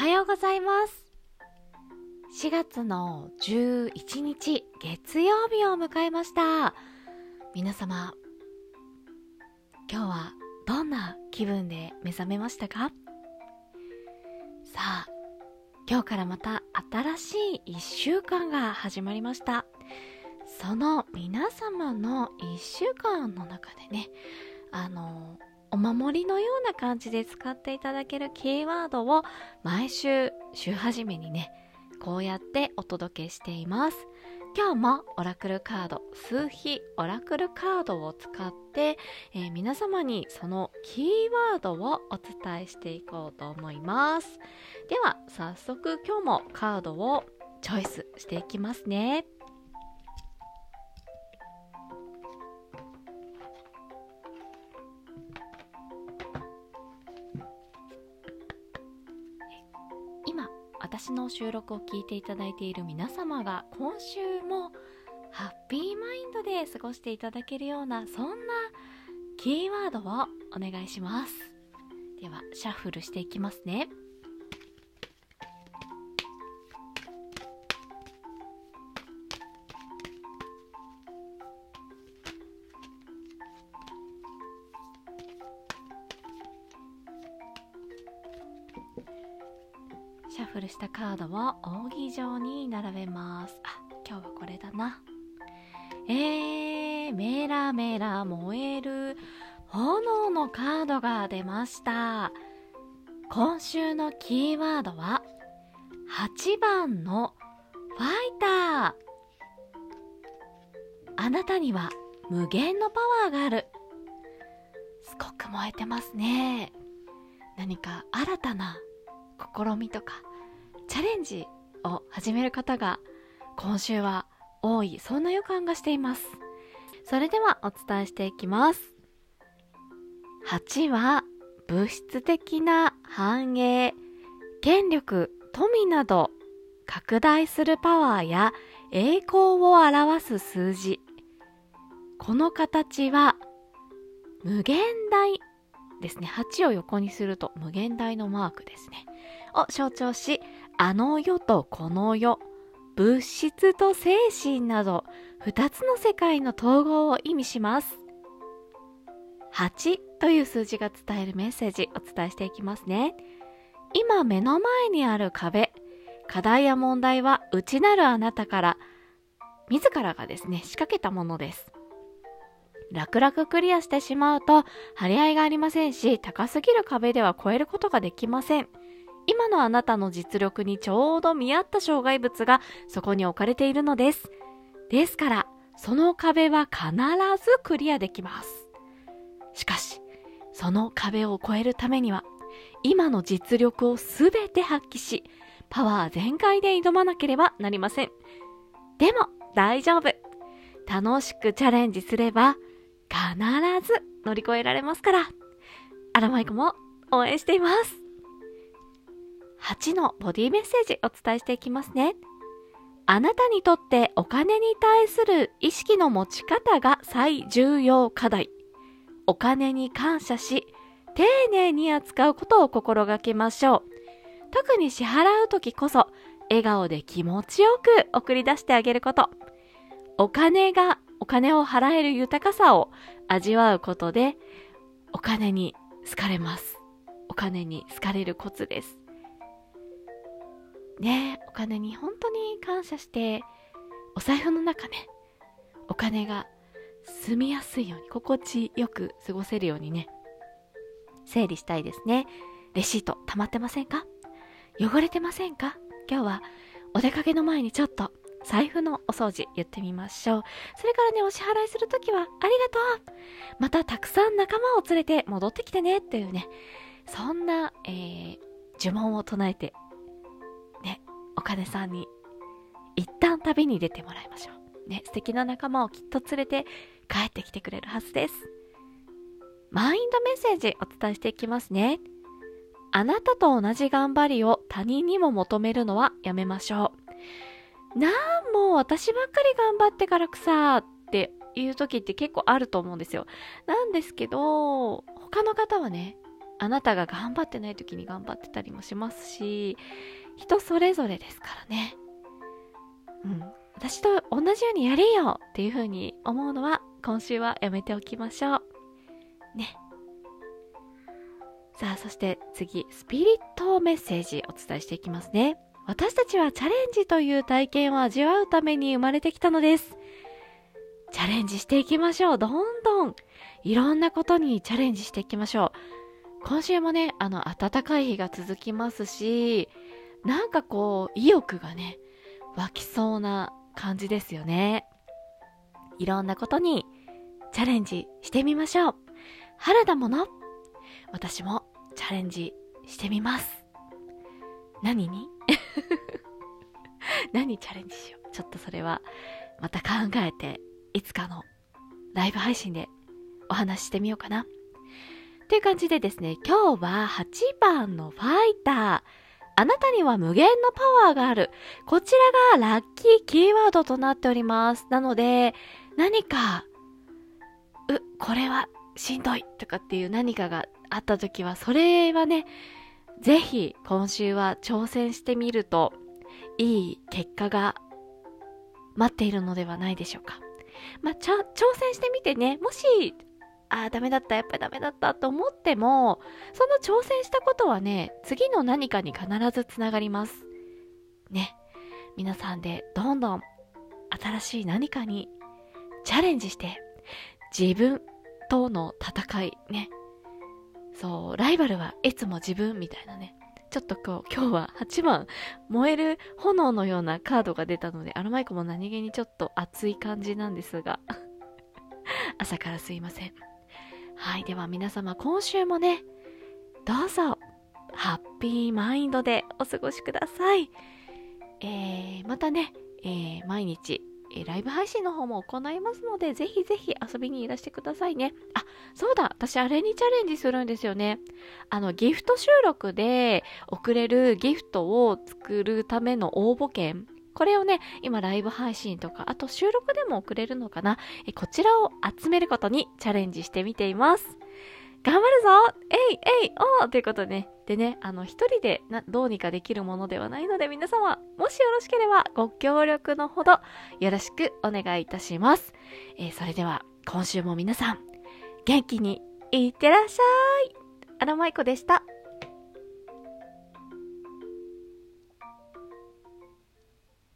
はようございます。4月の11日月曜日を迎えました。皆様今日はどんな気分で目覚めましたか？さあ今日からまた新しい1週間が始まりました。その皆様の1週間の中でねあのお守りのような感じで使っていただけるキーワードを毎週週始めにねこうやってお届けしています。今日もオラクルカード数比オラクルカードを使って、えー、皆様にそのキーワードをお伝えしていこうと思います。では早速今日もカードをチョイスしていきますね。私の収録を聞いていただいている皆様が今週もハッピーマインドで過ごしていただけるようなそんなキーワードをお願いします。ではシャッフルしていきますね。シャッフルしたカードを扇状に並べます。あ今日はこれだな。えー、メラメラ燃える炎のカードが出ました。今週のキーワードは8番のファイター。あなたには無限のパワーがある。すごく燃えてますね。何か新たな試みとかチャレンジを始める方が今週は多いそんな予感がしています。それではお伝えしていきます。8は物質的な繁栄権力富など拡大するパワーや栄光を表す数字。この形は無限大ですね8を横にすると無限大のマークですねを象徴し、あの世とこの世、物質と精神など、二つの世界の統合を意味します。8という数字が伝えるメッセージお伝えしていきますね。今目の前にある壁、課題や問題は内なるあなたから、自らがですね、仕掛けたものです。楽々クリアしてしまうと張り合いがありませんし、高すぎる壁では越えることができません。今のあなたの実力にちょうど見合った障害物がそこに置かれているのです。ですから、その壁は必ずクリアできます。しかし、その壁を越えるためには、今の実力をすべて発揮し、パワー全開で挑まなければなりません。でも、大丈夫。楽しくチャレンジすれば、必ず乗り越えられますから。アラマイコも応援しています。8のボディメッセージお伝えしていきますね。あなたにとってお金に対する意識の持ち方が最重要課題。お金に感謝し、丁寧に扱うことを心がけましょう。特に支払う時こそ、笑顔で気持ちよく送り出してあげること。お金が、お金を払える豊かさを味わうことで、お金に好かれます。お金に好かれるコツです。ねお金に本当に感謝してお財布の中ねお金が住みやすいように心地よく過ごせるようにね整理したいですねレシート溜まってませんか？汚れてませんか？今日はお出かけの前にちょっと財布のお掃除言ってみましょう。それからね、お支払いするときはありがとうまたたくさん仲間を連れて戻ってきてねっていうね、そんな、えー、呪文を唱えてねお金さんに一旦旅に出てもらいましょう。ね、素敵な仲間をきっと連れて帰ってきてくれるはずです。マインドメッセージお伝えしていきますね。あなたと同じ頑張りを他人にも求めるのはやめましょう。なんもう私ばっかり頑張ってからくさっていう時って結構あると思うんですよ。なんですけど、他の方はね、あなたが頑張ってない時に頑張ってたりもしますし、人それぞれですからね。うん。私と同じようにやれよっていう風に思うのは今週はやめておきましょう。ね。さあ、そして次、スピリットメッセージお伝えしていきますね。私たちはチャレンジという体験を味わうために生まれてきたのです。チャレンジしていきましょう。どんどんいろんなことにチャレンジしていきましょう。今週もね、あの、暖かい日が続きますし、なんかこう、意欲がね、湧きそうな感じですよね。いろんなことにチャレンジしてみましょう。春だもの。私もチャレンジしてみます。何に？何チャレンジしよう。ちょっとそれはまた考えて、いつかのライブ配信でお話ししてみようかな。っていう感じでですね、今日は8番のファイター。あなたには無限のパワーがある。こちらがラッキーキーワードとなっております。なので、何か、う、これはしんどいとかっていう何かがあった時は、それはね、ぜひ今週は挑戦してみるといい結果が待っているのではないでしょうか。まあ、挑戦してみてね、もし、ああ、ダメだった、やっぱりダメだったと思っても、その挑戦したことはね、次の何かに必ずつながります。ね。皆さんでどんどん新しい何かにチャレンジして、自分との戦いね、そう、ライバルはいつも自分みたいなね。ちょっとこう、今日は8番、燃える炎のようなカードが出たので、アロマイコも何気にちょっと熱い感じなんですが、朝からすいません。はい、では皆様、今週もね、どうぞ、ハッピーマインドでお過ごしください。えー、またね、えー、毎日えライブ配信の方も行いますので、ぜひぜひ遊びにいらしてくださいね。あ、そうだ、私あれにチャレンジするんですよね。あの、ギフト収録で送れるギフトを作るための応募券。これをね、今ライブ配信とか、あと収録でも送れるのかな。えこちらを集めることにチャレンジしてみています。頑張るぞえいえいおーということでね。でね、あの、一人でなどうにかできるものではないので、皆様、もしよろしければご協力のほどよろしくお願いいたします。えー、それでは、今週も皆さん、元気にいってらっしゃい。アロマイコでした。